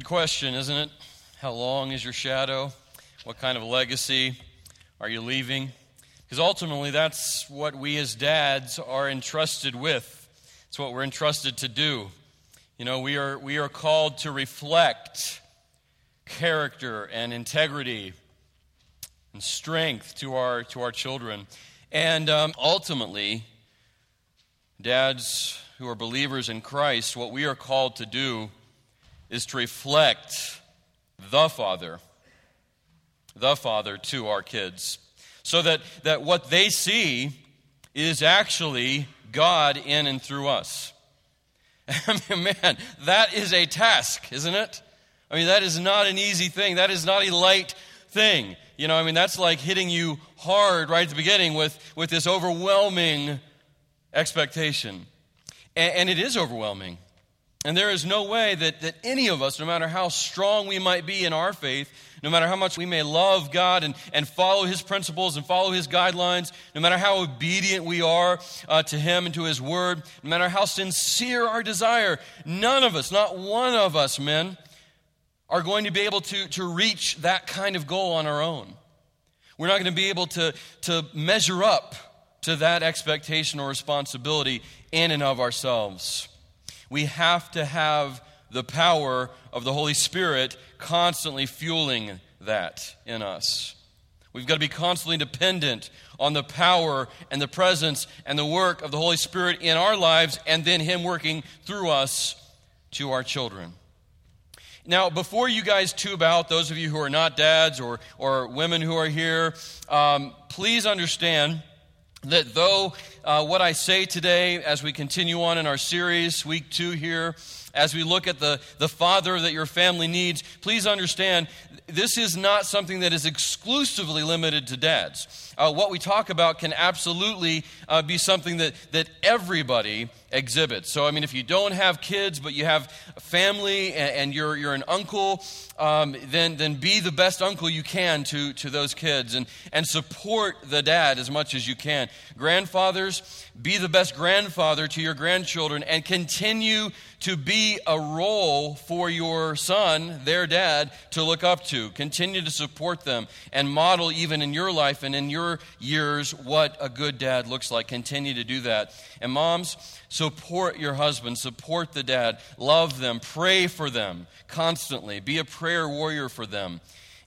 Good question, isn't it? How long is your shadow? What kind of legacy are you leaving? Because ultimately, that's what we as dads are entrusted with. It's what we're entrusted to do. You know, we are, we are called to reflect character and integrity and strength to our, to our children. And um, ultimately, dads who are believers in Christ, what we are called to do is to reflect the Father, the Father to our kids. So that, that what they see is actually God in and through us. I mean, man, that is a task, isn't it? I mean, that is not an easy thing. That is not a light thing. You know, I mean, that's like hitting you hard right at the beginning with, with this overwhelming expectation. And, and it is overwhelming. And there is no way that, that any of us, no matter how strong we might be in our faith, no matter how much we may love God and, and follow His principles and follow His guidelines, no matter how obedient we are uh, to Him and to His Word, no matter how sincere our desire, none of us, not one of us, men, are going to be able to, to reach that kind of goal on our own. We're not going to be able to, to measure up to that expectation or responsibility in and of ourselves we have to have the power of the Holy Spirit constantly fueling that in us. We've got to be constantly dependent on the power and the presence and the work of the Holy Spirit in our lives and then Him working through us to our children. Now, before you guys tube out, those of you who are not dads or, or women who are here, um, please understand that though uh, what I say today, as we continue on in our series, week two here, as we look at the, the father that your family needs, please understand this is not something that is exclusively limited to dads. Uh, what we talk about can absolutely uh, be something that, that everybody exhibits. So, I mean, if you don't have kids, but you have a family and, and you're, you're an uncle, um, then, then be the best uncle you can to, to those kids and, and support the dad as much as you can. Grandfathers, be the best grandfather to your grandchildren and continue to be a role for your son, their dad, to look up to. Continue to support them and model, even in your life and in your years, what a good dad looks like. Continue to do that. And moms, support your husband, support the dad, love them, pray for them constantly, be a prayer warrior for them.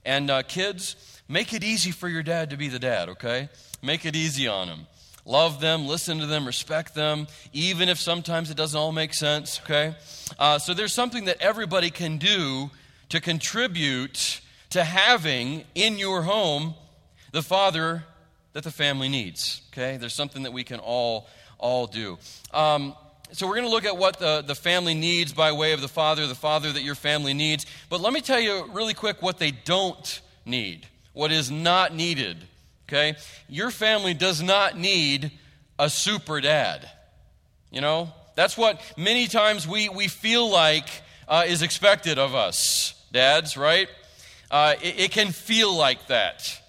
And uh, kids, make it easy for your dad to be the dad, okay? Make it easy on him. Love them, listen to them, respect them, even if sometimes it doesn't all make sense, okay? Uh, so there's something that everybody can do to contribute to having in your home the father that the family needs, okay? There's something that we can all, all do. Um, so we're going to look at what the, the family needs by way of the father, the father that your family needs. But let me tell you really quick what they don't need, what is not needed okay? Your family does not need a super dad. You know? That's what many times we, we feel like uh, is expected of us, dads, right? Uh, it, it can feel like that.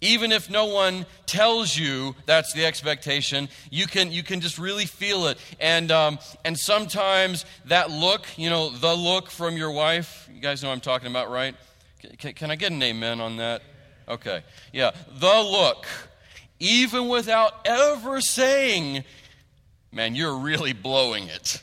Even if no one tells you that's the expectation, you can, you can just really feel it. And, um, and sometimes that look, you know, the look from your wife, you guys know I'm talking about, right? Can, can I get an amen on that? Okay. Yeah. The look. Even without ever saying, man, you're really blowing it.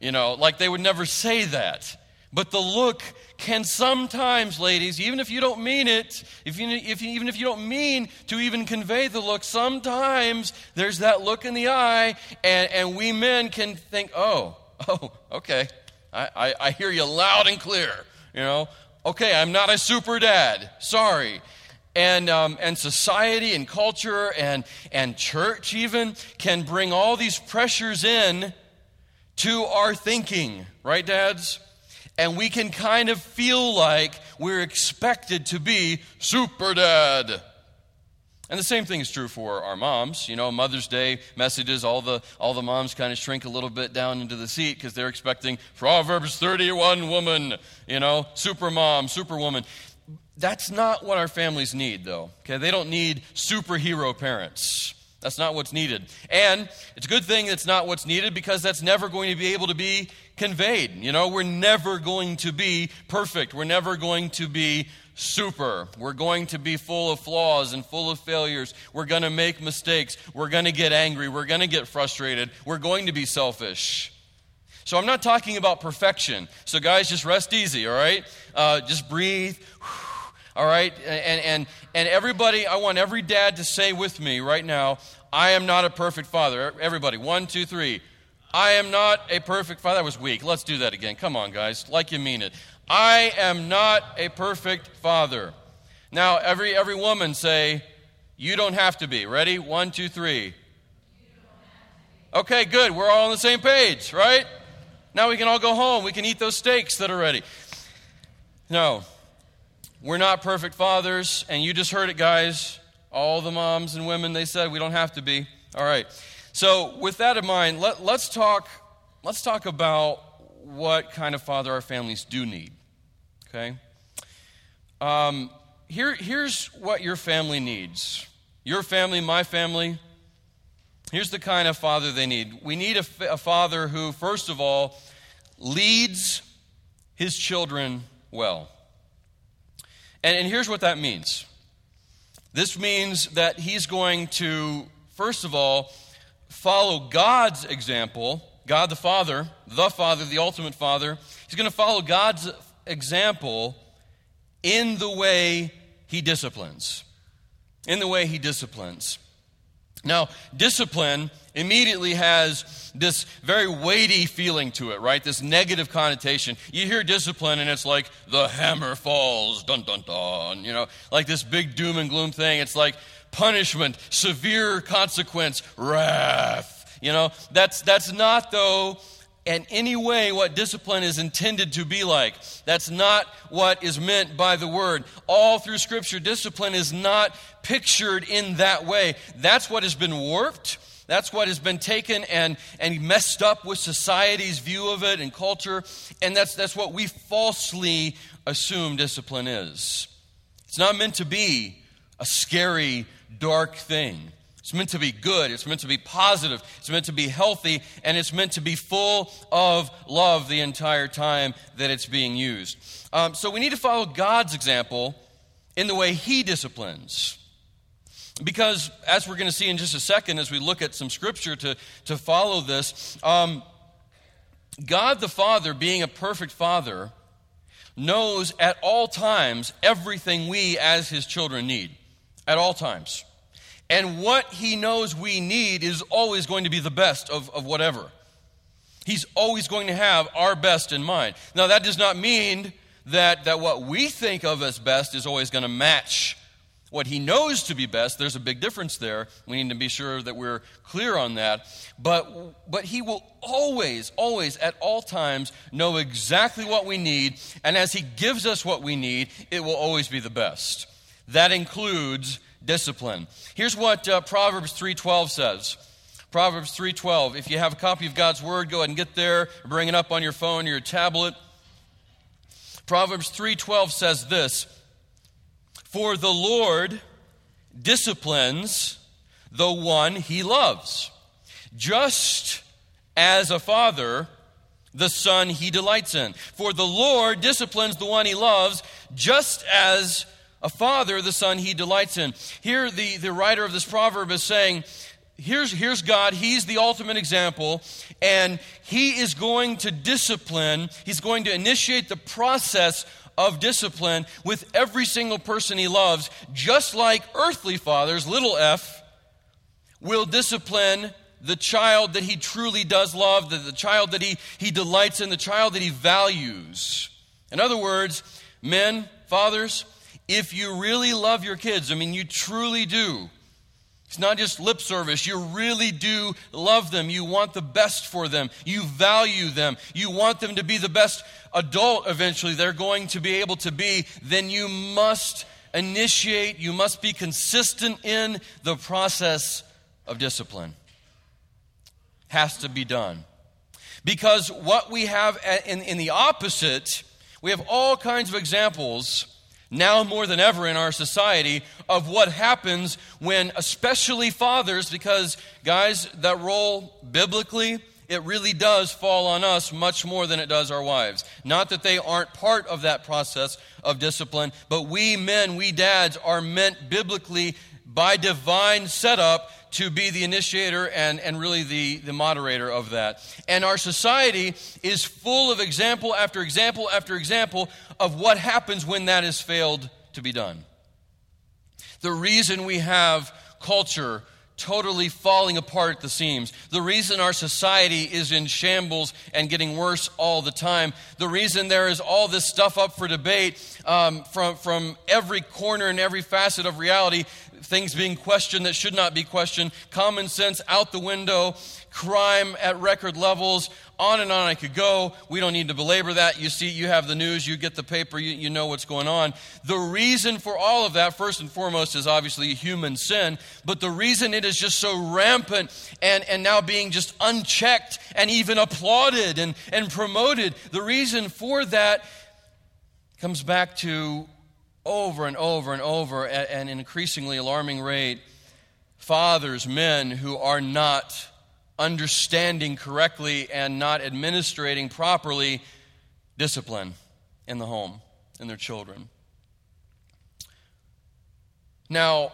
You know, like they would never say that. But the look can sometimes, ladies, even if you don't mean it, if you, if you, even if you don't mean to even convey the look, sometimes there's that look in the eye, and, and we men can think, oh, oh, okay, I, I, I hear you loud and clear. You know, okay, I'm not a super dad. Sorry and, um, and society and culture and, and church even can bring all these pressures in to our thinking, right, dads? And we can kind of feel like we're expected to be super dad. And the same thing is true for our moms. You know, Mother's Day messages, all the, all the moms kind of shrink a little bit down into the seat because they're expecting Proverbs 31 woman, you know, super mom, super woman. That's not what our families need, though. Okay, they don't need superhero parents. That's not what's needed. And it's a good thing that's not what's needed because that's never going to be able to be conveyed. You know, we're never going to be perfect. We're never going to be super. We're going to be full of flaws and full of failures. We're going to make mistakes. We're going to get angry. We're going to get frustrated. We're going to be selfish. So I'm not talking about perfection. So, guys, just rest easy, all right? Uh, just breathe. All right? And, and, and everybody, I want every dad to say with me right now, I am not a perfect father. Everybody, one, two, three. I am not a perfect father. That was weak. Let's do that again. Come on, guys, like you mean it. I am not a perfect father. Now, every, every woman say, You don't have to be. Ready? One, two, three. Okay, good. We're all on the same page, right? Now we can all go home. We can eat those steaks that are ready. No, we're not perfect fathers, and you just heard it, guys. All the moms and women, they said we don't have to be. All right. So, with that in mind, let, let's, talk, let's talk about what kind of father our families do need. Okay? Um, here, here's what your family needs. Your family, my family, Here's the kind of father they need. We need a, a father who, first of all, leads his children well. And, and here's what that means this means that he's going to, first of all, follow God's example, God the Father, the Father, the ultimate Father. He's going to follow God's example in the way he disciplines. In the way he disciplines. Now, discipline immediately has this very weighty feeling to it, right? This negative connotation. You hear discipline and it's like the hammer falls, dun dun dun, you know, like this big doom and gloom thing. It's like punishment, severe consequence, wrath. You know, that's that's not though in any way what discipline is intended to be like. That's not what is meant by the word. All through Scripture, discipline is not pictured in that way. That's what has been warped. That's what has been taken and, and messed up with society's view of it and culture. And that's, that's what we falsely assume discipline is. It's not meant to be a scary, dark thing. It's meant to be good. It's meant to be positive. It's meant to be healthy. And it's meant to be full of love the entire time that it's being used. Um, so we need to follow God's example in the way He disciplines. Because, as we're going to see in just a second, as we look at some scripture to, to follow this, um, God the Father, being a perfect Father, knows at all times everything we as His children need. At all times. And what he knows we need is always going to be the best of, of whatever. He's always going to have our best in mind. Now, that does not mean that, that what we think of as best is always going to match what he knows to be best. There's a big difference there. We need to be sure that we're clear on that. But, but he will always, always, at all times, know exactly what we need. And as he gives us what we need, it will always be the best. That includes discipline. Here's what uh, Proverbs 3:12 says. Proverbs 3:12. If you have a copy of God's word, go ahead and get there, bring it up on your phone or your tablet. Proverbs 3:12 says this: "For the Lord disciplines the one he loves, just as a father the son he delights in. For the Lord disciplines the one he loves, just as a father, the son he delights in. Here, the, the writer of this proverb is saying, here's, here's God, he's the ultimate example, and he is going to discipline, he's going to initiate the process of discipline with every single person he loves, just like earthly fathers, little f, will discipline the child that he truly does love, the, the child that he, he delights in, the child that he values. In other words, men, fathers, if you really love your kids, I mean, you truly do. It's not just lip service. You really do love them. You want the best for them. You value them. You want them to be the best adult eventually they're going to be able to be. Then you must initiate, you must be consistent in the process of discipline. Has to be done. Because what we have in, in the opposite, we have all kinds of examples now more than ever in our society of what happens when, especially fathers, because guys, that role biblically it really does fall on us much more than it does our wives. Not that they aren't part of that process of discipline, but we men, we dads, are meant biblically by divine setup to be the initiator and, and really the, the moderator of that. And our society is full of example after example after example of what happens when that is failed to be done. The reason we have culture totally falling apart at the seams. The reason our society is in shambles and getting worse all the time. The reason there is all this stuff up for debate um, from, from every corner and every facet of reality things being questioned that should not be questioned, common sense out the window, crime at record levels, on and on I could go. We don't need to belabor that. You see, you have the news, you get the paper, you, you know what's going on. The reason for all of that, first and foremost, is obviously human sin, but the reason it is just so rampant and, and now being just unchecked and even applauded and, and promoted, the reason for that comes back to over and over and over at an increasingly alarming rate fathers, men who are not understanding correctly and not administrating properly discipline in the home in their children. Now,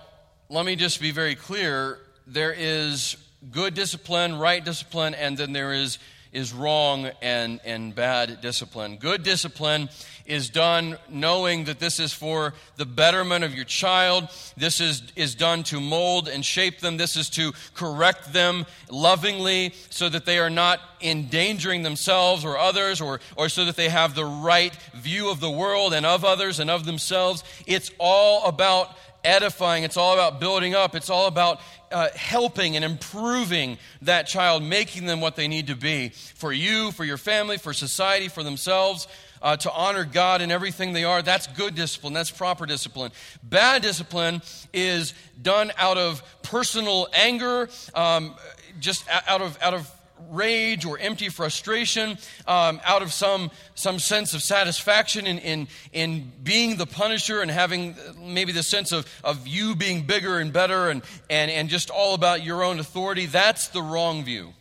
let me just be very clear there is good discipline, right discipline, and then there is is wrong and, and bad discipline. Good discipline is done knowing that this is for the betterment of your child. This is, is done to mold and shape them. This is to correct them lovingly so that they are not endangering themselves or others or, or so that they have the right view of the world and of others and of themselves. It's all about edifying, it's all about building up, it's all about uh, helping and improving that child, making them what they need to be for you, for your family, for society, for themselves. Uh, to honor God in everything they are, that's good discipline. That's proper discipline. Bad discipline is done out of personal anger, um, just out of, out of rage or empty frustration, um, out of some, some sense of satisfaction in, in, in being the punisher and having maybe the sense of, of you being bigger and better and, and, and just all about your own authority, that's the wrong view.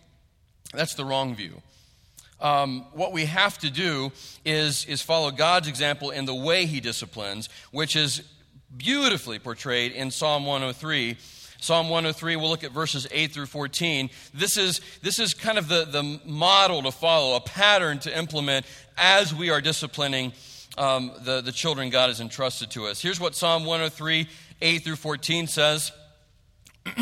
That's the wrong view. Um, what we have to do is, is follow God's example in the way He disciplines, which is beautifully portrayed in Psalm 103 Psalm 103, we'll look at verses 8 through 14. This is, this is kind of the, the model to follow, a pattern to implement as we are disciplining um, the, the children God has entrusted to us. Here's what Psalm 103, 8 through 14 says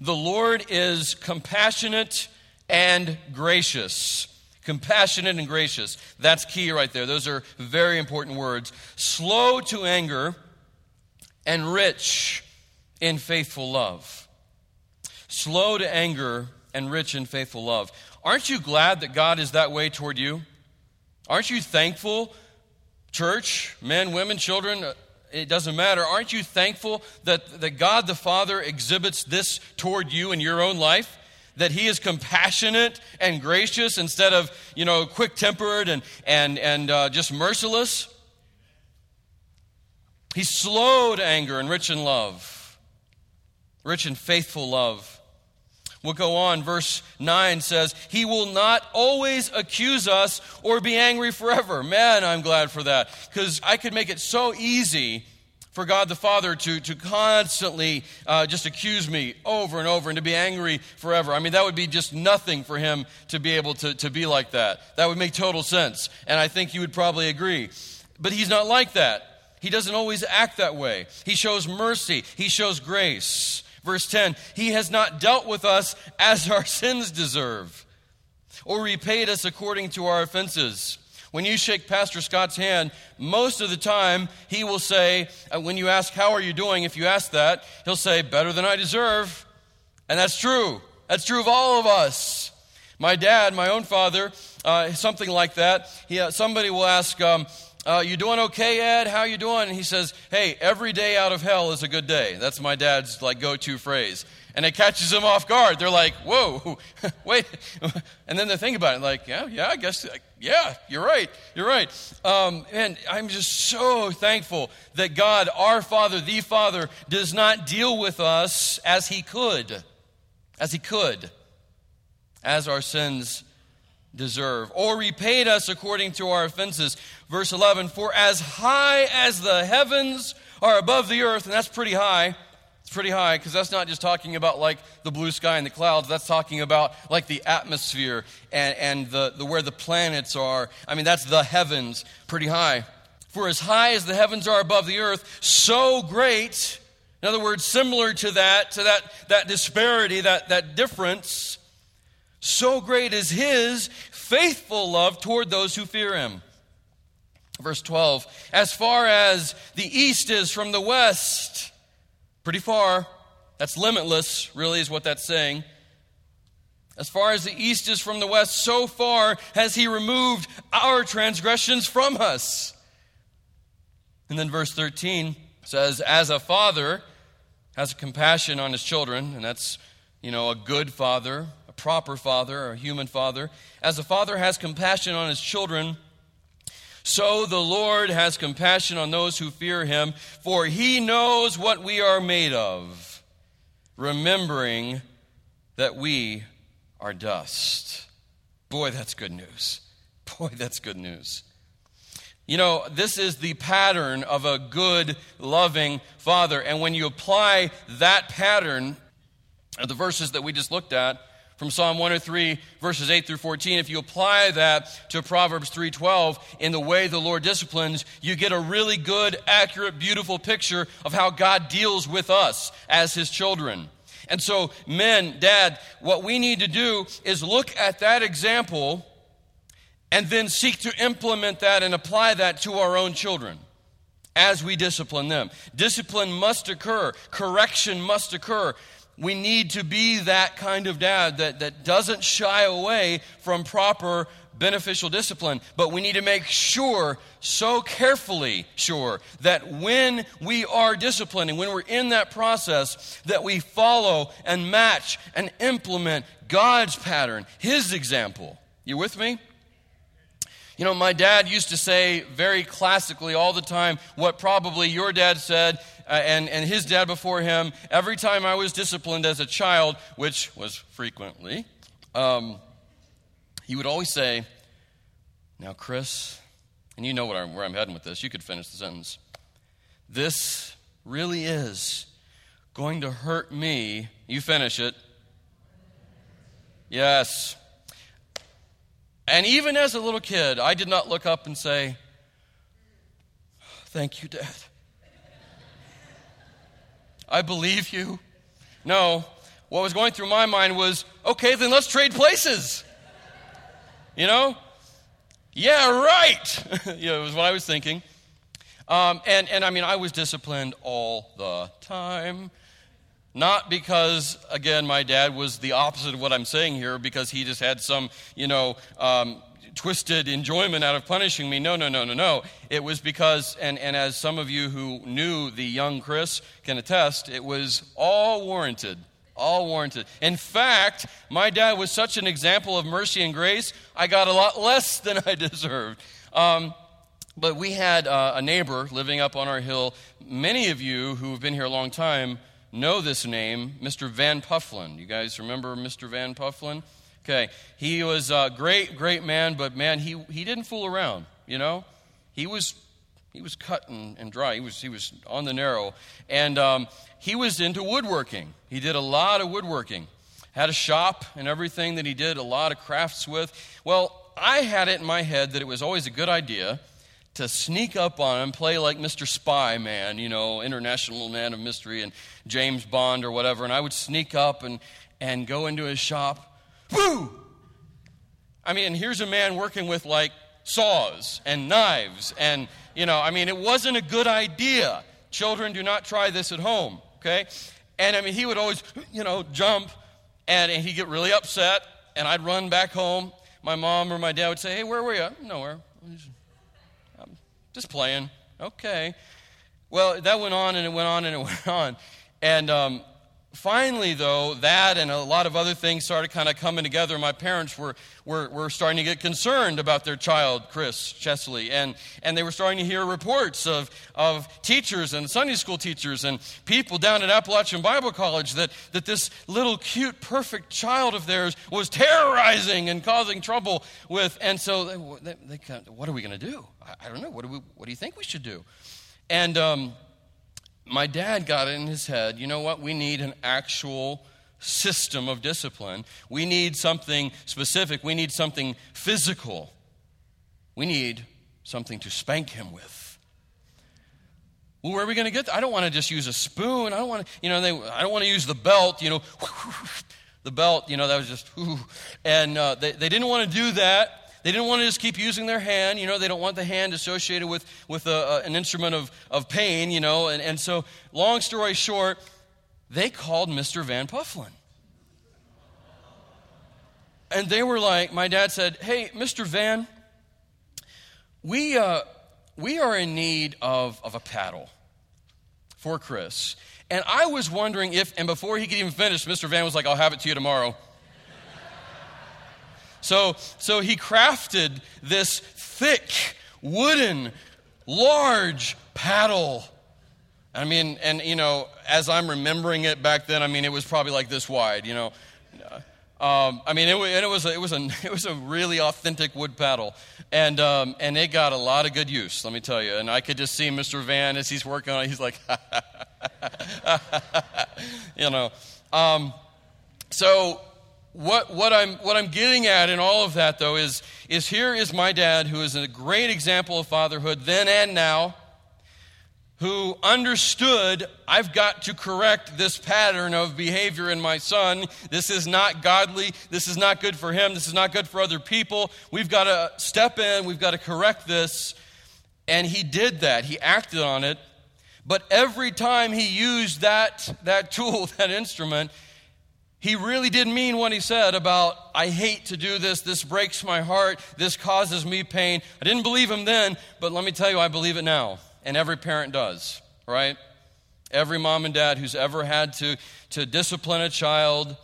The Lord is compassionate and gracious. Compassionate and gracious. That's key right there. Those are very important words. Slow to anger and rich in faithful love, slow to anger, and rich in faithful love. Aren't you glad that God is that way toward you? Aren't you thankful, church, men, women, children? Uh, it doesn't matter. Aren't you thankful that, that God the Father exhibits this toward you in your own life? That He is compassionate and gracious instead of, you know, quick tempered and, and, and uh, just merciless? He's slow to anger and rich in love rich in faithful love. We'll go on. Verse 9 says, He will not always accuse us or be angry forever. Man, I'm glad for that. Because I could make it so easy for God the Father to, to constantly uh, just accuse me over and over and to be angry forever. I mean, that would be just nothing for Him to be able to, to be like that. That would make total sense. And I think you would probably agree. But He's not like that. He doesn't always act that way. He shows mercy, He shows grace. Verse 10 He has not dealt with us as our sins deserve, or repaid us according to our offenses. When you shake Pastor Scott's hand, most of the time he will say, uh, when you ask, How are you doing? If you ask that, he'll say, Better than I deserve. And that's true. That's true of all of us. My dad, my own father, uh, something like that. He, uh, somebody will ask, um, uh, you doing okay, Ed? How you doing? And he says, hey, every day out of hell is a good day. That's my dad's like go-to phrase. And it catches them off guard. They're like, whoa, wait. And then they think about it, like, yeah, yeah, I guess, yeah, you're right, you're right. Um, and I'm just so thankful that God, our Father, the Father, does not deal with us as He could, as He could as our sins deserve, or repaid us according to our offenses. Verse 11 For as high as the heavens are above the earth, and that's pretty high. It's pretty high because that's not just talking about like the blue sky and the clouds. That's talking about like the atmosphere and, and the, the where the planets are. I mean, that's the heavens, pretty high. For as high as the heavens are above the earth, so great, in other words, similar to that, to that, that disparity, that, that difference, so great is his faithful love toward those who fear him. Verse 12, as far as the east is from the west, pretty far, that's limitless, really, is what that's saying. As far as the east is from the west, so far has he removed our transgressions from us. And then verse 13 says, As a father has compassion on his children, and that's, you know, a good father, a proper father, a human father. As a father has compassion on his children, so the Lord has compassion on those who fear him, for he knows what we are made of, remembering that we are dust. Boy, that's good news. Boy, that's good news. You know, this is the pattern of a good, loving father. And when you apply that pattern, the verses that we just looked at from Psalm 103 verses 8 through 14, if you apply that to Proverbs 3:12 in the way the Lord disciplines, you get a really good, accurate, beautiful picture of how God deals with us as his children. And so, men, dad, what we need to do is look at that example and then seek to implement that and apply that to our own children as we discipline them. Discipline must occur, correction must occur. We need to be that kind of dad that, that doesn't shy away from proper beneficial discipline, but we need to make sure, so carefully sure, that when we are disciplining, when we're in that process, that we follow and match and implement God's pattern, His example. You with me? You know, my dad used to say very classically all the time what probably your dad said uh, and, and his dad before him every time I was disciplined as a child, which was frequently. Um, he would always say, Now, Chris, and you know I'm, where I'm heading with this, you could finish the sentence. This really is going to hurt me. You finish it. Yes. And even as a little kid, I did not look up and say, Thank you, Dad. I believe you. No, what was going through my mind was, okay, then let's trade places. You know? Yeah, right. you know, it was what I was thinking. Um, and, and I mean, I was disciplined all the time. Not because, again, my dad was the opposite of what I'm saying here, because he just had some, you know, um, twisted enjoyment out of punishing me. No, no, no, no, no. It was because, and, and as some of you who knew the young Chris can attest, it was all warranted. All warranted. In fact, my dad was such an example of mercy and grace, I got a lot less than I deserved. Um, but we had uh, a neighbor living up on our hill. Many of you who have been here a long time know this name, Mr. Van Pufflin. You guys remember Mr. Van Pufflin? Okay, he was a great, great man, but man, he, he didn't fool around, you know? He was, he was cut and, and dry. He was, he was on the narrow. And um, he was into woodworking. He did a lot of woodworking. Had a shop and everything that he did, a lot of crafts with. Well, I had it in my head that it was always a good idea to sneak up on him, play like Mr. Spy Man, you know, international man of mystery and James Bond or whatever. And I would sneak up and, and go into his shop. Woo! I mean, here's a man working with like saws and knives. And, you know, I mean, it wasn't a good idea. Children, do not try this at home, okay? And I mean, he would always, you know, jump and, and he'd get really upset. And I'd run back home. My mom or my dad would say, Hey, where were you? Nowhere. Just playing. Okay. Well, that went on and it went on and it went on. And um, finally, though, that and a lot of other things started kind of coming together. My parents were, were, were starting to get concerned about their child, Chris Chesley, and, and they were starting to hear reports of, of teachers and Sunday school teachers and people down at Appalachian Bible College that, that this little cute, perfect child of theirs was terrorizing and causing trouble with. And so, they, they, they kind of, what are we going to do? I, I, don't know. What do, we, what do you think we should do? And um, my dad got it in his head you know what? We need an actual system of discipline. We need something specific. We need something physical. We need something to spank him with. Well, where are we going to get that? I don't want to just use a spoon. I don't want to, you know, they, I don't want to use the belt, you know, the belt, you know, that was just, and uh, they, they didn't want to do that. They didn't want to just keep using their hand. You know, they don't want the hand associated with, with a, a, an instrument of, of pain, you know. And, and so, long story short, they called Mr. Van Pufflin. And they were like, my dad said, Hey, Mr. Van, we, uh, we are in need of, of a paddle for Chris. And I was wondering if, and before he could even finish, Mr. Van was like, I'll have it to you tomorrow. So, so he crafted this thick, wooden, large paddle. I mean, and you know, as I'm remembering it back then, I mean, it was probably like this wide, you know. Um, I mean, it, it, was a, it was a it was a really authentic wood paddle, and um, and it got a lot of good use. Let me tell you. And I could just see Mr. Van as he's working on it. He's like, you know. Um, so what, what, I'm, what I'm getting at in all of that, though, is, is here is my dad, who is a great example of fatherhood then and now, who understood I've got to correct this pattern of behavior in my son. This is not godly. This is not good for him. This is not good for other people. We've got to step in. We've got to correct this. And he did that. He acted on it. But every time he used that, that tool, that instrument, he really didn't mean what he said about, I hate to do this, this breaks my heart, this causes me pain. I didn't believe him then, but let me tell you, I believe it now. And every parent does, right? Every mom and dad who's ever had to, to discipline a child,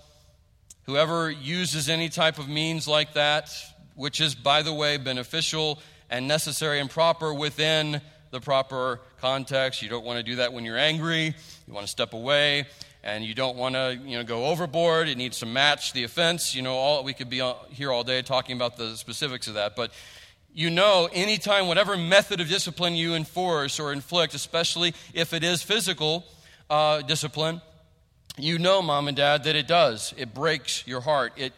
whoever uses any type of means like that, which is, by the way, beneficial and necessary and proper within the proper context. You don't want to do that when you're angry, you want to step away and you don't want to you know go overboard. It needs to match the offense. You know all we could be here all day talking about the specifics of that. But you know anytime whatever method of discipline you enforce or inflict especially if it is physical uh, discipline you know mom and dad that it does. It breaks your heart. It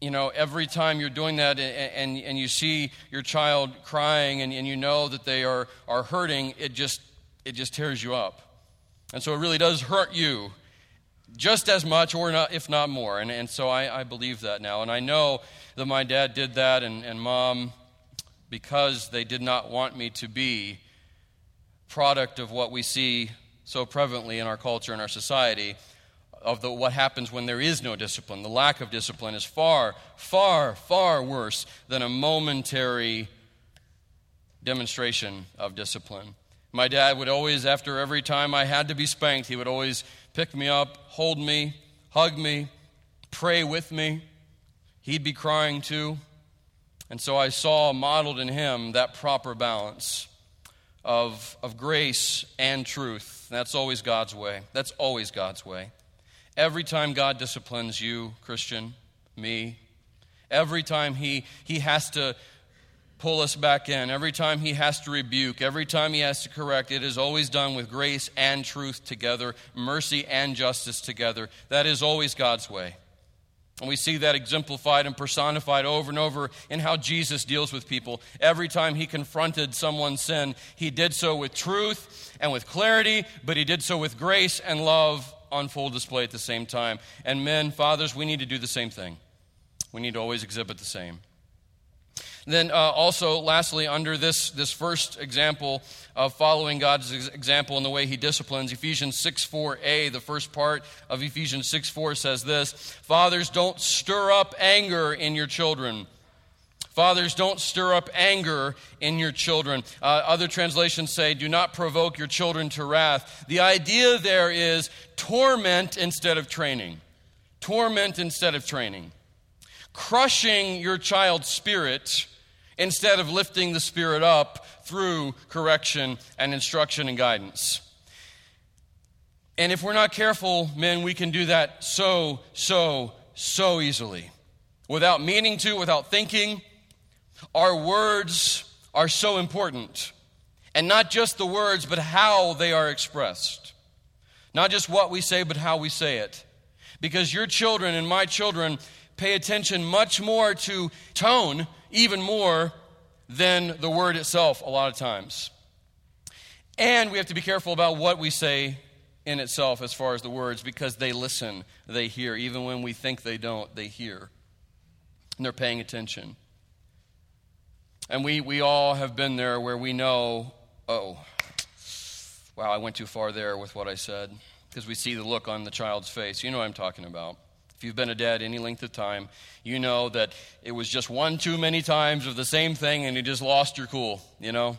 you know every time you're doing that and, and, and you see your child crying and, and you know that they are, are hurting it just it just tears you up. And so it really does hurt you just as much, or not, if not more. And, and so I, I believe that now. And I know that my dad did that, and, and mom, because they did not want me to be product of what we see so prevalently in our culture and our society of the, what happens when there is no discipline. The lack of discipline is far, far, far worse than a momentary demonstration of discipline. My dad would always, after every time I had to be spanked, he would always pick me up, hold me, hug me, pray with me. He'd be crying too. And so I saw modeled in him that proper balance of, of grace and truth. That's always God's way. That's always God's way. Every time God disciplines you, Christian, me, every time He, he has to pull us back in. Every time he has to rebuke, every time he has to correct, it is always done with grace and truth together, mercy and justice together. That is always God's way. And we see that exemplified and personified over and over in how Jesus deals with people. Every time he confronted someone's sin, he did so with truth and with clarity, but he did so with grace and love on full display at the same time. And men, fathers, we need to do the same thing. We need to always exhibit the same. Then, uh, also, lastly, under this, this first example of following God's example in the way he disciplines, Ephesians 6 4a, the first part of Ephesians 6 4 says this Fathers, don't stir up anger in your children, Fathers, don't stir up anger in your children. Uh, other translations say, do not provoke your children to wrath. The idea there is torment instead of training. Torment instead of training. Crushing your child's spirit instead of lifting the spirit up through correction and instruction and guidance. And if we're not careful, men, we can do that so, so, so easily. Without meaning to, without thinking our words are so important. And not just the words, but how they are expressed. Not just what we say, but how we say it. Because your children and my children pay attention much more to tone, even more than the word itself, a lot of times. And we have to be careful about what we say in itself as far as the words because they listen, they hear. Even when we think they don't, they hear. And they're paying attention. And we, we all have been there where we know, oh, wow, I went too far there with what I said. Because we see the look on the child's face. You know what I'm talking about. If you've been a dad any length of time, you know that it was just one too many times of the same thing and you just lost your cool, you know?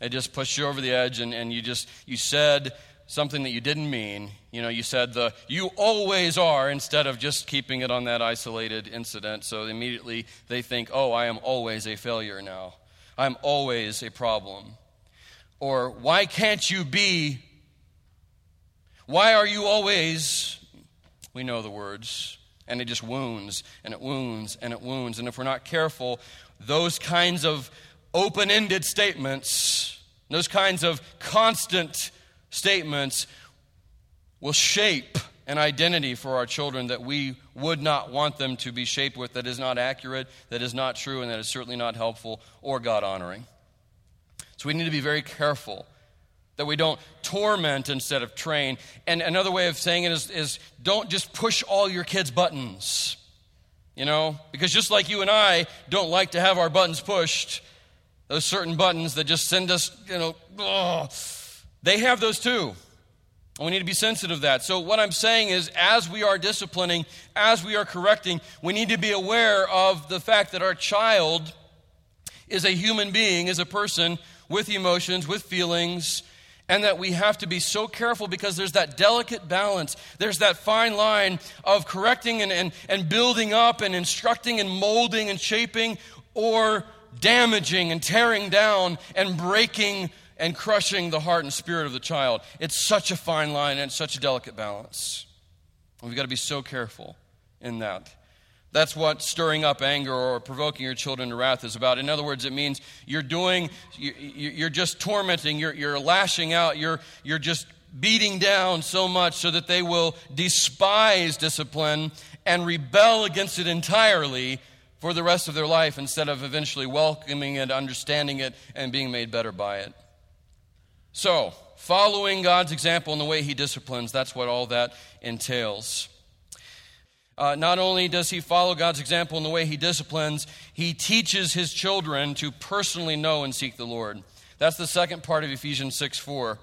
It just pushed you over the edge and, and you just, you said something that you didn't mean. You know, you said the you always are instead of just keeping it on that isolated incident. So immediately they think, oh, I am always a failure now. I'm always a problem. Or why can't you be? Why are you always? We know the words. And it just wounds and it wounds and it wounds. And if we're not careful, those kinds of open ended statements, those kinds of constant statements will shape an identity for our children that we would not want them to be shaped with that is not accurate, that is not true, and that is certainly not helpful or God honoring. So we need to be very careful that we don't torment instead of train. And another way of saying it is, is don't just push all your kids' buttons. You know, because just like you and I don't like to have our buttons pushed, those certain buttons that just send us, you know, ugh, they have those too. We need to be sensitive to that. So, what I'm saying is, as we are disciplining, as we are correcting, we need to be aware of the fact that our child is a human being, is a person with emotions, with feelings, and that we have to be so careful because there's that delicate balance. There's that fine line of correcting and, and, and building up and instructing and molding and shaping or damaging and tearing down and breaking and crushing the heart and spirit of the child. It's such a fine line and such a delicate balance. We've got to be so careful in that. That's what stirring up anger or provoking your children to wrath is about. In other words, it means you're doing, you're just tormenting, you're, you're lashing out, you're, you're just beating down so much so that they will despise discipline and rebel against it entirely for the rest of their life instead of eventually welcoming it, understanding it, and being made better by it. So, following God's example in the way he disciplines, that's what all that entails. Uh, not only does he follow God's example in the way he disciplines, he teaches his children to personally know and seek the Lord. That's the second part of Ephesians 6 4.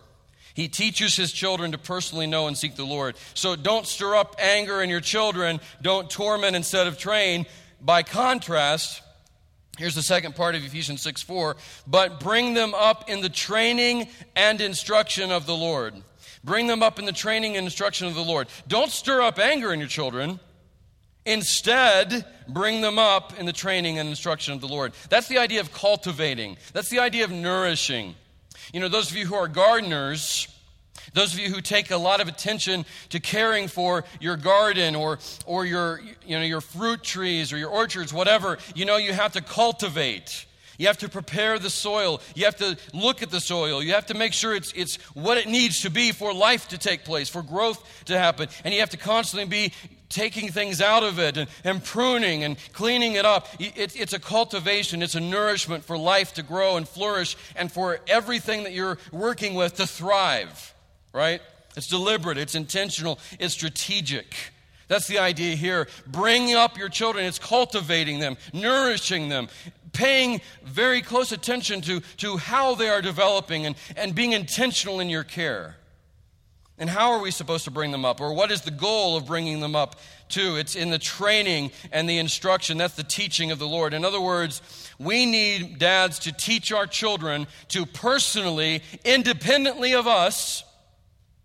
He teaches his children to personally know and seek the Lord. So don't stir up anger in your children. Don't torment instead of train. By contrast, Here's the second part of Ephesians 6 4. But bring them up in the training and instruction of the Lord. Bring them up in the training and instruction of the Lord. Don't stir up anger in your children. Instead, bring them up in the training and instruction of the Lord. That's the idea of cultivating, that's the idea of nourishing. You know, those of you who are gardeners, those of you who take a lot of attention to caring for your garden or, or your, you know, your fruit trees or your orchards, whatever, you know you have to cultivate. You have to prepare the soil. You have to look at the soil. You have to make sure it's, it's what it needs to be for life to take place, for growth to happen. And you have to constantly be taking things out of it and, and pruning and cleaning it up. It, it's a cultivation, it's a nourishment for life to grow and flourish and for everything that you're working with to thrive right? It's deliberate, it's intentional, it's strategic. That's the idea here. Bringing up your children, it's cultivating them, nourishing them, paying very close attention to, to how they are developing and, and being intentional in your care. And how are we supposed to bring them up? Or what is the goal of bringing them up to? It's in the training and the instruction. That's the teaching of the Lord. In other words, we need dads to teach our children to personally, independently of us,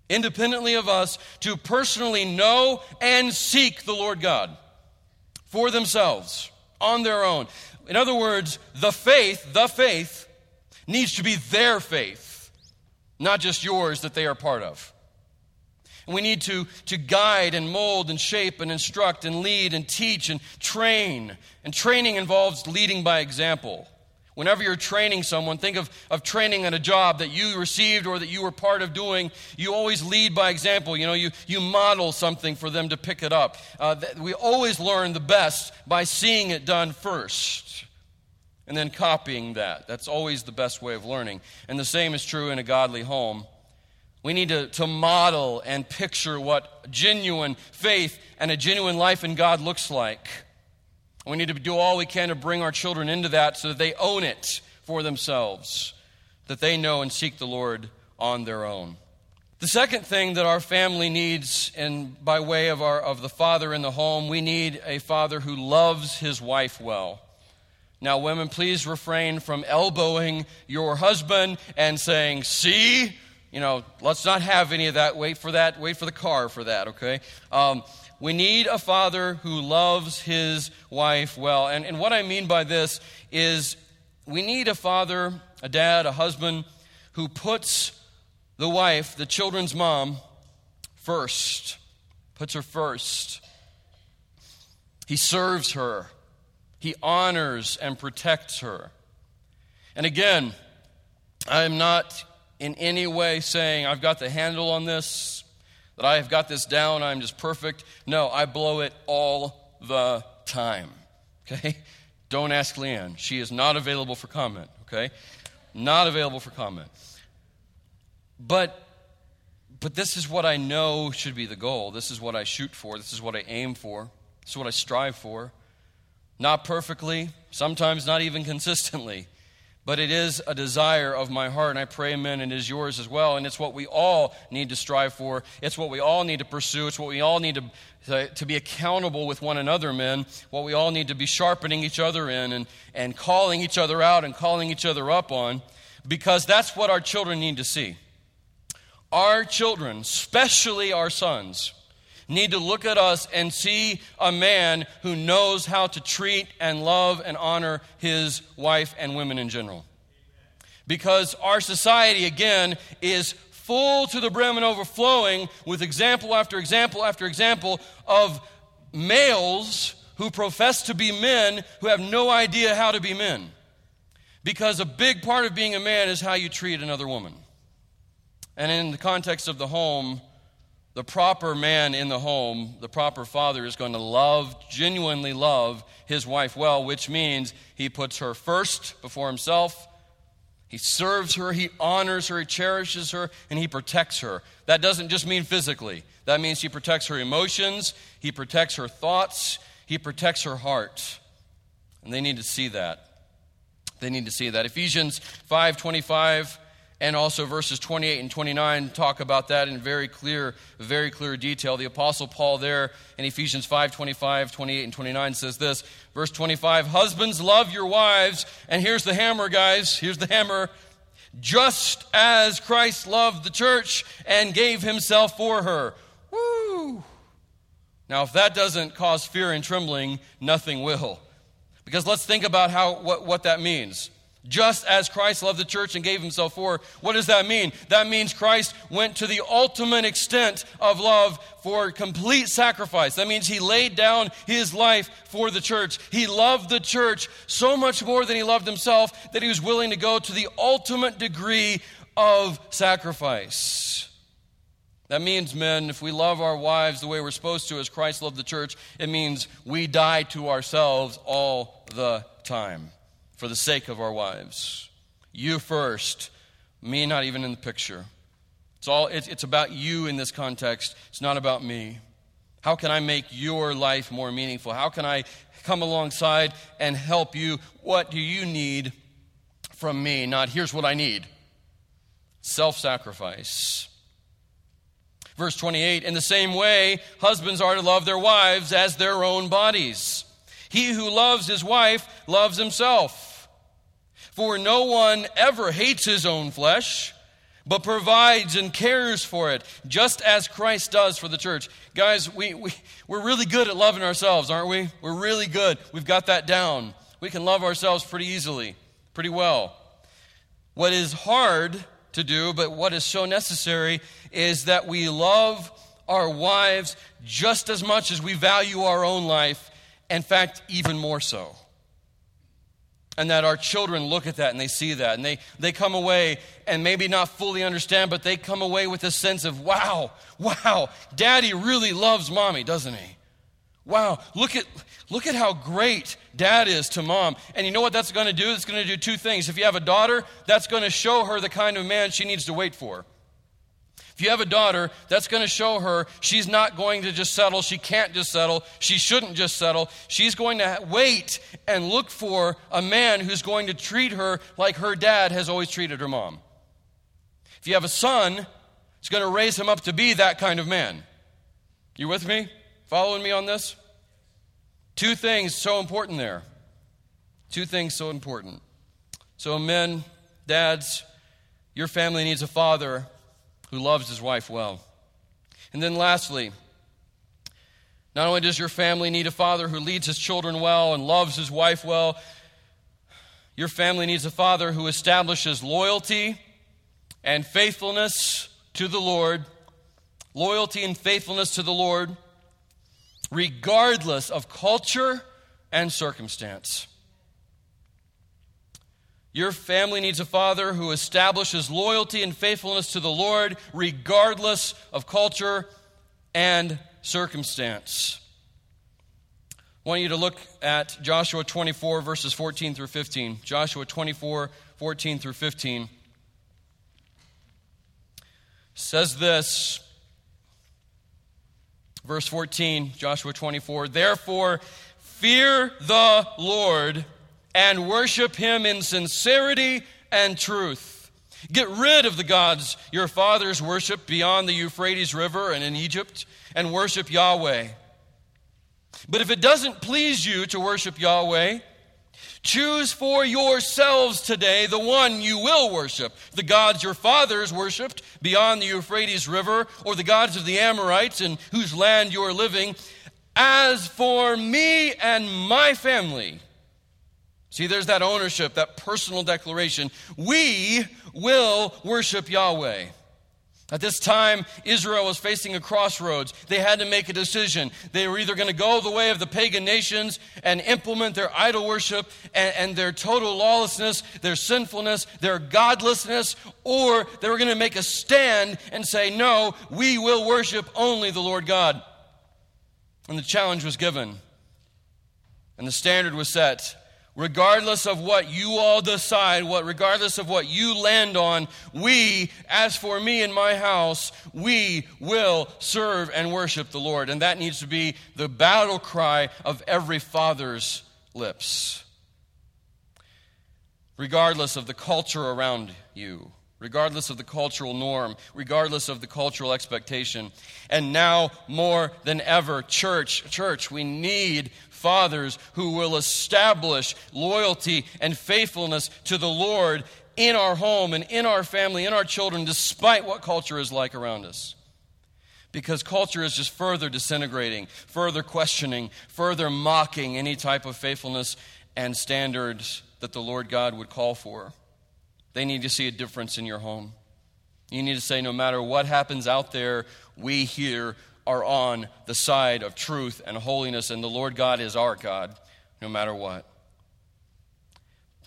independently of us, to personally know and seek the Lord God for themselves on their own. In other words, the faith, the faith, needs to be their faith, not just yours that they are part of. And we need to, to guide and mold and shape and instruct and lead and teach and train. And training involves leading by example. Whenever you're training someone, think of, of training at a job that you received or that you were part of doing. You always lead by example. You know, you, you model something for them to pick it up. Uh, we always learn the best by seeing it done first and then copying that. That's always the best way of learning. And the same is true in a godly home. We need to, to model and picture what genuine faith and a genuine life in God looks like. We need to do all we can to bring our children into that so that they own it for themselves, that they know and seek the Lord on their own. The second thing that our family needs, and by way of, our, of the father in the home, we need a father who loves his wife well. Now, women, please refrain from elbowing your husband and saying, See, you know, let's not have any of that. Wait for that. Wait for the car for that, okay? Um, we need a father who loves his wife well. And, and what I mean by this is we need a father, a dad, a husband who puts the wife, the children's mom, first, puts her first. He serves her, he honors and protects her. And again, I am not in any way saying, I've got the handle on this, that I have got this down, I'm just perfect. No, I blow it all the time. Okay? Don't ask Leanne. She is not available for comment. Okay? Not available for comment. But but this is what I know should be the goal. This is what I shoot for. This is what I aim for. This is what I strive for. Not perfectly, sometimes not even consistently, but it is a desire of my heart, and I pray, amen, and it is yours as well. And it's what we all need to strive for. It's what we all need to pursue. It's what we all need to, to, to, be accountable with one another, men. What we all need to be sharpening each other in and, and calling each other out and calling each other up on, because that's what our children need to see. Our children, especially our sons, need to look at us and see a man who knows how to treat and love and honor his wife and women in general. Because our society, again, is full to the brim and overflowing with example after example after example of males who profess to be men who have no idea how to be men. Because a big part of being a man is how you treat another woman. And in the context of the home, the proper man in the home, the proper father, is going to love, genuinely love his wife well, which means he puts her first before himself. He serves her, he honors her, he cherishes her, and he protects her. That doesn't just mean physically, that means he protects her emotions, he protects her thoughts, he protects her heart. And they need to see that. They need to see that. Ephesians 5 25 and also verses 28 and 29 talk about that in very clear very clear detail. The apostle paul there in ephesians 5 25 28 and 29 says this verse 25 husbands love your wives. And here's the hammer guys. Here's the hammer. Just as christ loved the church and gave himself for her. Woo! Now if that doesn't cause fear and trembling nothing will. Because let's think about how what, what that means just as Christ loved the church and gave himself for. What does that mean? That means Christ went to the ultimate extent of love for complete sacrifice. That means he laid down his life for the church. He loved the church so much more than he loved himself that he was willing to go to the ultimate degree of sacrifice. That means, men, if we love our wives the way we're supposed to, as Christ loved the church, it means we die to ourselves all the time for the sake of our wives. You first, me not even in the picture. It's, all, it's, it's about you in this context, it's not about me. How can I make your life more meaningful? How can I come alongside and help you? What do you need from me? Not here's what I need self sacrifice. Verse 28 In the same way, husbands are to love their wives as their own bodies. He who loves his wife loves himself. For no one ever hates his own flesh, but provides and cares for it, just as Christ does for the church. Guys, we, we, we're really good at loving ourselves, aren't we? We're really good. We've got that down. We can love ourselves pretty easily, pretty well. What is hard to do, but what is so necessary is that we love our wives just as much as we value our own life, in fact, even more so. And that our children look at that and they see that and they, they come away and maybe not fully understand, but they come away with a sense of, wow, wow, daddy really loves mommy, doesn't he? Wow, look at, look at how great dad is to mom. And you know what that's going to do? It's going to do two things. If you have a daughter, that's going to show her the kind of man she needs to wait for. If you have a daughter, that's going to show her she's not going to just settle. She can't just settle. She shouldn't just settle. She's going to wait and look for a man who's going to treat her like her dad has always treated her mom. If you have a son, it's going to raise him up to be that kind of man. You with me? Following me on this? Two things so important there. Two things so important. So, men, dads, your family needs a father who loves his wife well. And then, lastly, not only does your family need a father who leads his children well and loves his wife well, your family needs a father who establishes loyalty and faithfulness to the Lord. Loyalty and faithfulness to the Lord, regardless of culture and circumstance. Your family needs a father who establishes loyalty and faithfulness to the Lord regardless of culture and circumstance. I want you to look at Joshua 24, verses 14 through 15. Joshua 24, 14 through 15 says this. Verse 14, Joshua 24, therefore fear the Lord and worship him in sincerity and truth. Get rid of the gods your fathers worshiped beyond the Euphrates River and in Egypt, and worship Yahweh. But if it doesn't please you to worship Yahweh, choose for yourselves today the one you will worship the gods your fathers worshiped beyond the Euphrates River, or the gods of the Amorites in whose land you are living. As for me and my family, See, there's that ownership, that personal declaration. We will worship Yahweh. At this time, Israel was facing a crossroads. They had to make a decision. They were either going to go the way of the pagan nations and implement their idol worship and, and, their total lawlessness, their sinfulness, their godlessness, or they were going to make a stand and say, No, we will worship only the Lord God. And the challenge was given, and the standard was set regardless of what you all decide, what regardless of what you land on, we, as for me and my house, we will serve and worship the Lord. And that needs to be the battle cry of every father's lips. Regardless of the culture around you, regardless of the cultural norm, regardless of the cultural expectation. And now more than ever, church, church, we need fathers who will establish loyalty and faithfulness to the Lord in our home and in our family, in our children, despite what culture is like around us. Because culture is just further disintegrating, further questioning, further mocking any type of faithfulness and standards that the Lord God would call for. They need to see a difference in your home. You need to say, no matter what happens out there, we here are on the side of truth and holiness, and the Lord God is our God, no matter what.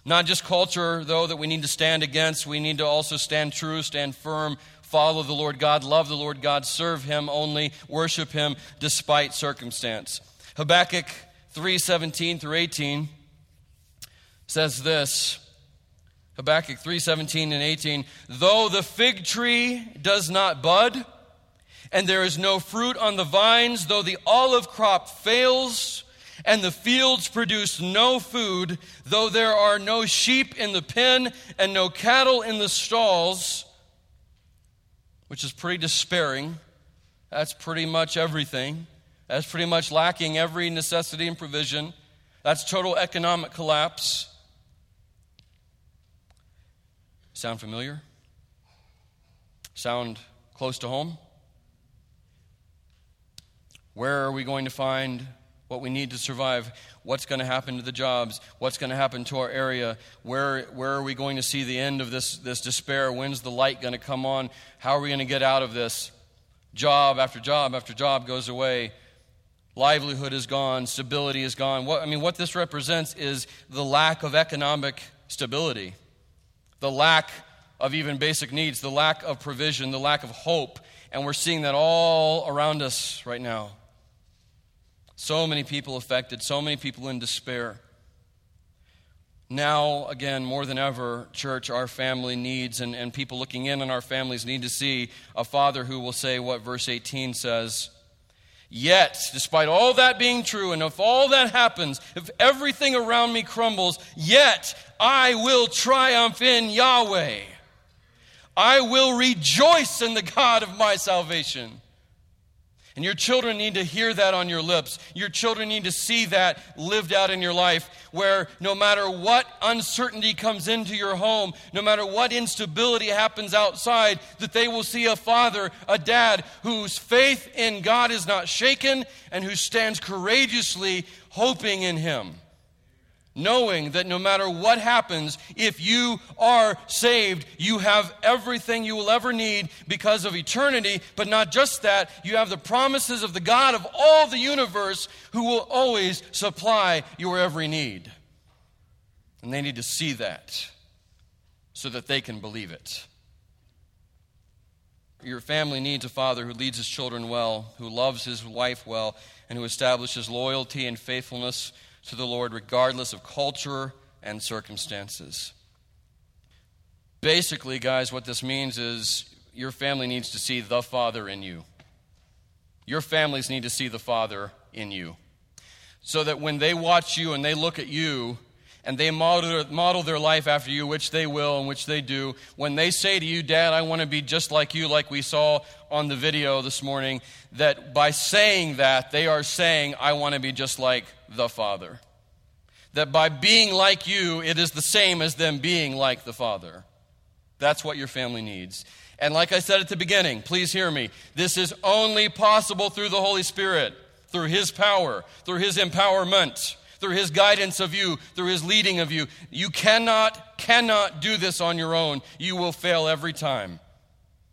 Not just culture, though, that we need to stand against. We need to also stand true, stand firm, follow the Lord God, love the Lord God, serve Him only, worship Him despite circumstance. Habakkuk 3 17 through 18 says this. Habakkuk 3:17 and 18. Though the fig tree does not bud, and there is no fruit on the vines, though the olive crop fails, and the fields produce no food, though there are no sheep in the pen and no cattle in the stalls, which is pretty despairing. That's pretty much everything. That's pretty much lacking every necessity and provision. That's total economic collapse. Sound familiar? Sound close to home? Where are we going to find what we need to survive? What's going to happen to the jobs? What's going to happen to our area? Where, where are we going to see the end of this, this despair? When's the light going to come on? How are we going to get out of this? Job after job after job goes away. Livelihood is gone. Stability is gone. What, I mean, what this represents is the lack of economic stability, the lack of even basic needs, the lack of provision, the lack of hope. And we're seeing that all around us right now. So many people affected, so many people in despair. Now, again, more than ever, church, our family needs, and, and people looking in on our families need to see a father who will say what verse 18 says. Yet, despite all that being true, and if all that happens, if everything around me crumbles, yet I will triumph in Yahweh. I will rejoice in the God of my salvation. And your children need to hear that on your lips. Your children need to see that lived out in your life, where no matter what uncertainty comes into your home, no matter what instability happens outside, that they will see a father, a dad, whose faith in God is not shaken and who stands courageously hoping in Him knowing that no matter what happens, if you are saved, you have everything you will ever need because of eternity. But not just that, you have the promises of the God of all the universe who will always supply your every need. And they need to see that so that they can believe it. Your family needs a father who leads his children well, who loves his wife well, and who establishes loyalty and faithfulness to the Lord regardless of culture and circumstances. Basically, guys, what this means is your family needs to see the Father in you. Your families need to see the Father in you. So that when they watch you and they look at you, and they model, model their life after you, which they will and which they do, when they say to you, Dad, I want to be just like you, like we saw on the video this morning, that by saying that, they are saying, I want to be just like the Father. That by being like you, it is the same as them being like the Father. That's what your family needs. And like I said at the beginning, please hear me. This is only possible through the Holy Spirit, through His power, through His empowerment through his guidance of you, through his leading of you. You cannot, cannot do this on your own. You will fail every time.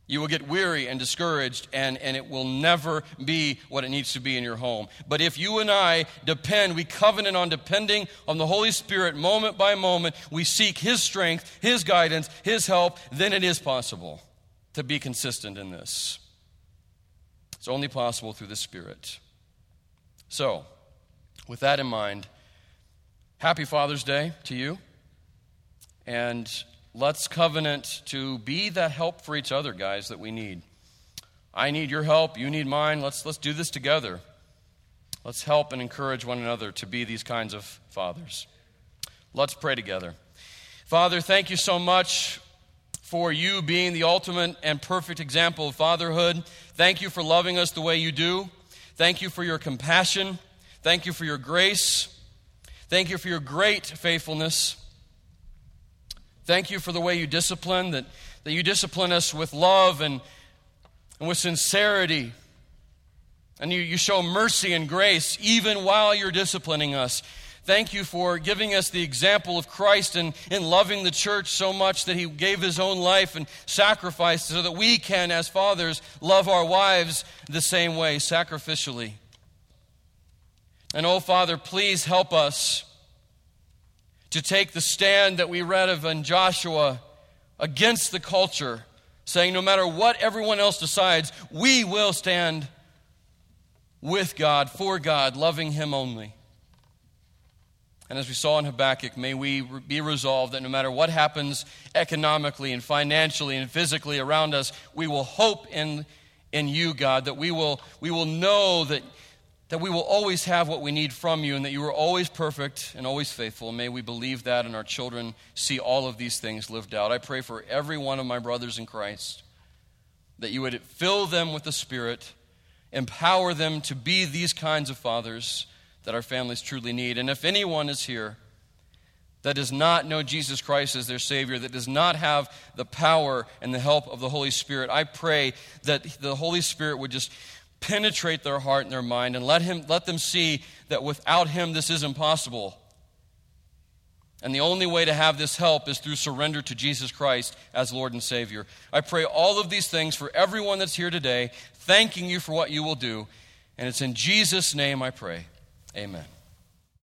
You will get weary and discouraged, and, and it will never be what it needs to be in your home. But if you and I depend, we covenant on depending on the Holy Spirit moment by moment, we seek His strength, His guidance, His help, then it is possible to be consistent in this. It's only possible through the Spirit. So, with that in mind, Happy Father's Day to you. And let's covenant to be that help for each other, guys, that we need. I need your help, you need mine. Let's, let's do this together. Let's help and encourage one another to be these kinds of fathers. Let's pray together. Father, thank you so much for you being the ultimate and perfect example of fatherhood. Thank you for loving us the way you do. Thank you for your compassion. Thank you for your grace. Thank you for your great faithfulness. Thank you for the way you discipline, that, that you discipline us with love and, and with sincerity. And you, you show mercy and grace even while you're disciplining us. Thank you for giving us the example of Christ and in loving the church so much that he gave his own life and sacrificed so that we can, as fathers, love our wives the same way, sacrificially. And oh, Father, please help us to take the stand that we read of in Joshua against the culture, saying, no matter what everyone else decides, we will stand with God, for God, loving Him only. And as we saw in Habakkuk, may we be resolved that no matter what happens economically and financially and physically around us, we will hope in, in you, God, that we will, we will know that that we will always have what we need from you and that you are always perfect and always faithful. May we believe that and our children see all of these things lived out. I pray for every one of my brothers in Christ that you would fill them with the Spirit, empower them to be these kinds of fathers that our families truly need. And if anyone is here that does not know Jesus Christ as their Savior, that does not have the power and the help of the Holy Spirit, I pray that the Holy Spirit would just penetrate their heart and their mind and let, him, let them see that without Him this is impossible. And the only way to have this help is through surrender to Jesus Christ as Lord and Savior. I pray all of these things for everyone that's here today, thanking you for what you will do. And it's in Jesus' name I pray. Amen.